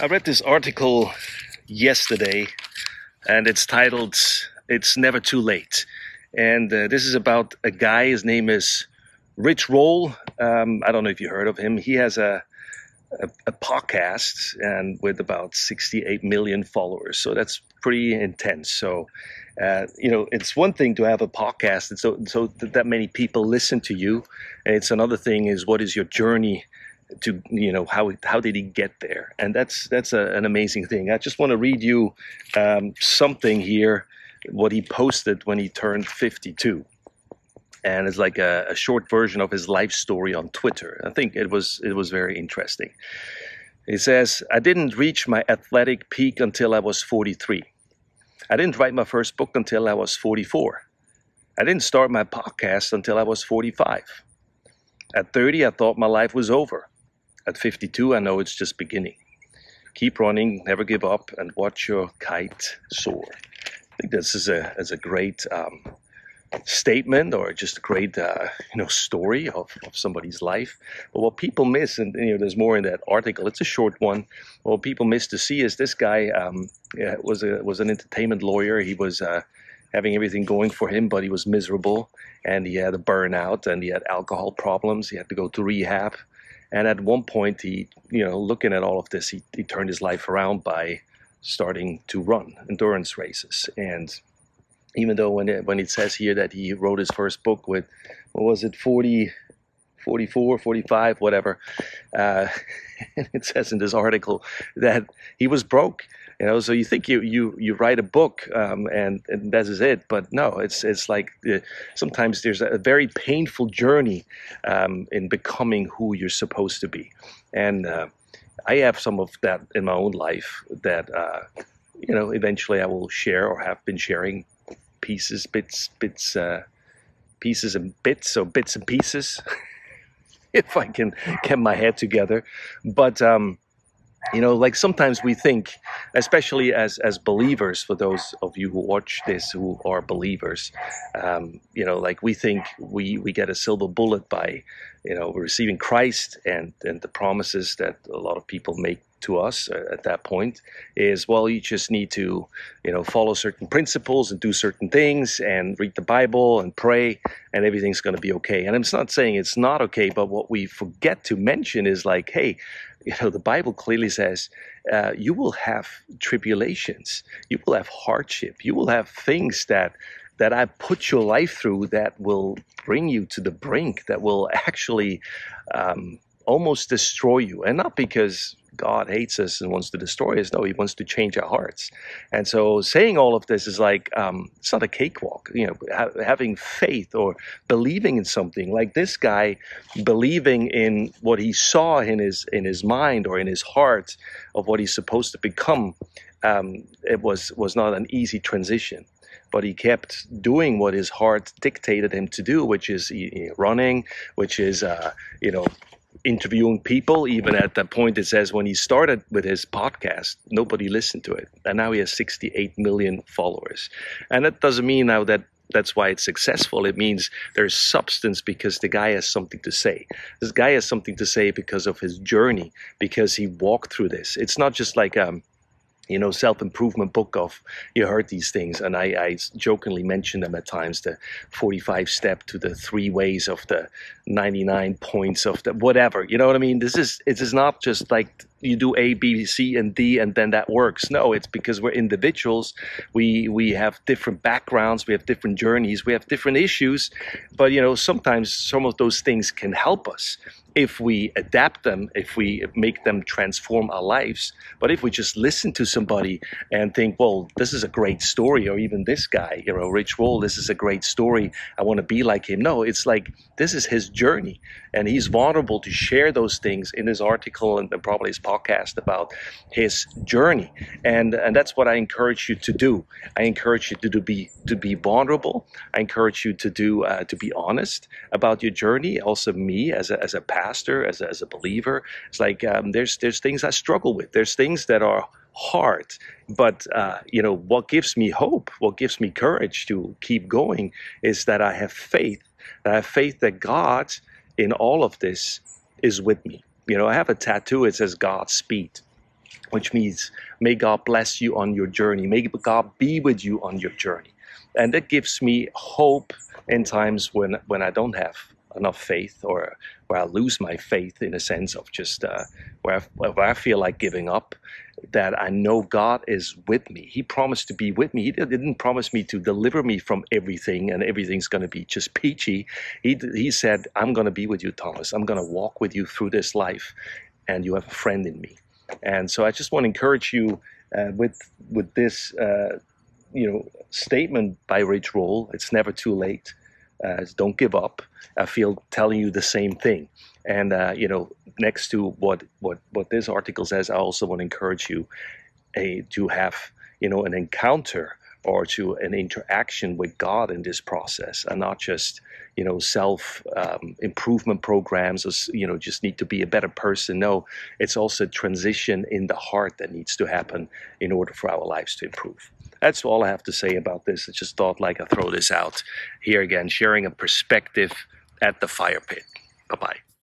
I read this article yesterday, and it's titled "It's Never Too Late," and uh, this is about a guy. His name is Rich Roll. Um, I don't know if you heard of him. He has a a, a podcast and with about 68 million followers. So that's pretty intense. So, uh, you know, it's one thing to have a podcast and so so that many people listen to you, and it's another thing is what is your journey to you know how how did he get there? And that's that's a, an amazing thing. I just want to read you um, something here what he posted when he turned 52 and it's like a, a, short version of his life story on twitter. I think it was it was very interesting. He says i didn't reach my athletic peak until i was 43 i didn't write my first book until i was 44 i didn't start my podcast until i was 45 at 30 i thought my life was over at 52, I know it's just beginning. Keep running, never give up, and watch your kite soar. I think this is a, is a great um, statement or just a great uh, you know story of, of somebody's life. But what people miss, and you know, there's more in that article. It's a short one. What people miss to see is this guy um, was a was an entertainment lawyer. He was uh, having everything going for him, but he was miserable, and he had a burnout, and he had alcohol problems. He had to go to rehab. And at one point, he, you know, looking at all of this, he, he turned his life around by starting to run endurance races. And even though when it, when it says here that he wrote his first book with, what was it, 40, 44, 45, whatever, uh, it says in this article that he was broke you know so you think you you you write a book um, and, and that is it but no it's it's like uh, sometimes there's a very painful journey um, in becoming who you're supposed to be. And uh, i have some of that in my own life that uh, you know eventually i will share or have been sharing pieces bits bits uh, pieces and bits so bits and pieces if i can get my head together. But um, you know like sometimes we think especially as as believers for those of you who watch this who are believers um, you know like we think we we get a silver bullet by you know receiving christ and and the promises that a lot of people make to us at that point is well you just need to you know follow certain principles and do certain things and read the bible and pray and everything's going to be okay. And i'm not saying it's not okay but what we forget to mention is like hey you know the bible clearly says uh, you will have tribulations. You will have hardship. You will have things that that i put your life through that will bring you to the brink that will actually um, almost destroy you. And not because God hates us and wants to destroy us. No, He wants to change our hearts. And so, saying all of this is like um, it's not a cakewalk. You know, ha- having faith or believing in something like this guy, believing in what he saw in his in his mind or in his heart of what he's supposed to become. Um, it was was not an easy transition but he kept doing what his heart dictated him to do, which is running, which is uh, you know interviewing people. Even at that point, it says when he started with his podcast, nobody listened to it, and now he has 68 million followers. And that doesn't mean now that that's why it's successful. It means there's substance because the guy has something to say. This guy has something to say because of his journey, because he walked through this. It's not just like um, you know, self-improvement book of you heard these things, and I, I jokingly mention them at times. The 45 step to the three ways of the 99 points of the whatever. You know what I mean? This is it is not just like you do A, B, C, and D, and then that works. No, it's because we're individuals. We we have different backgrounds. We have different journeys. We have different issues. But you know, sometimes some of those things can help us if we adapt them, if we make them transform our lives. But if we just listen to somebody and think, well, this is a great story, or even this guy, you know, Rich Roll, this is a great story. I want to be like him. No, it's like this is his journey. And he's vulnerable to share those things in his article and probably his podcast about his journey. And and that's what I encourage you to do. I encourage you to, to be to be vulnerable. I encourage you to do uh, to be honest about your journey. Also, me as a, as a pastor as a, as a believer. It's like um, there's there's things I struggle with. There's things that are hard, but uh, you know what gives me hope, what gives me courage to keep going, is that I have faith. That I have faith that God, in all of this, is with me. You know, I have a tattoo. It says Godspeed. which means may God bless you on your journey. May God be with you on your journey. And that gives me hope in times when, when I don't have enough faith or where I lose my faith in a sense of just uh, where, I, where I feel like giving up, that I know God is with me. He promised to be with me. He didn't promise me to deliver me from everything and everything's going to be just peachy. He, he said, I'm going to be with you, Thomas. I'm going to walk with you through this life and you have a friend in me. And so I just want to encourage you uh, with, with this, uh, you know, statement by Rich Roll. It's never too late uh, don't give up. I feel telling you the same thing. And uh, you know, next to what what what this article says, I also want to encourage you a, to have you know an encounter or to an interaction with God in this process, and not just you know self um, improvement programs or you know just need to be a better person. No, it's also transition in the heart that needs to happen in order for our lives to improve. That's all I have to say about this. I just thought like I throw this out here again, sharing a perspective at the fire pit. Bye bye.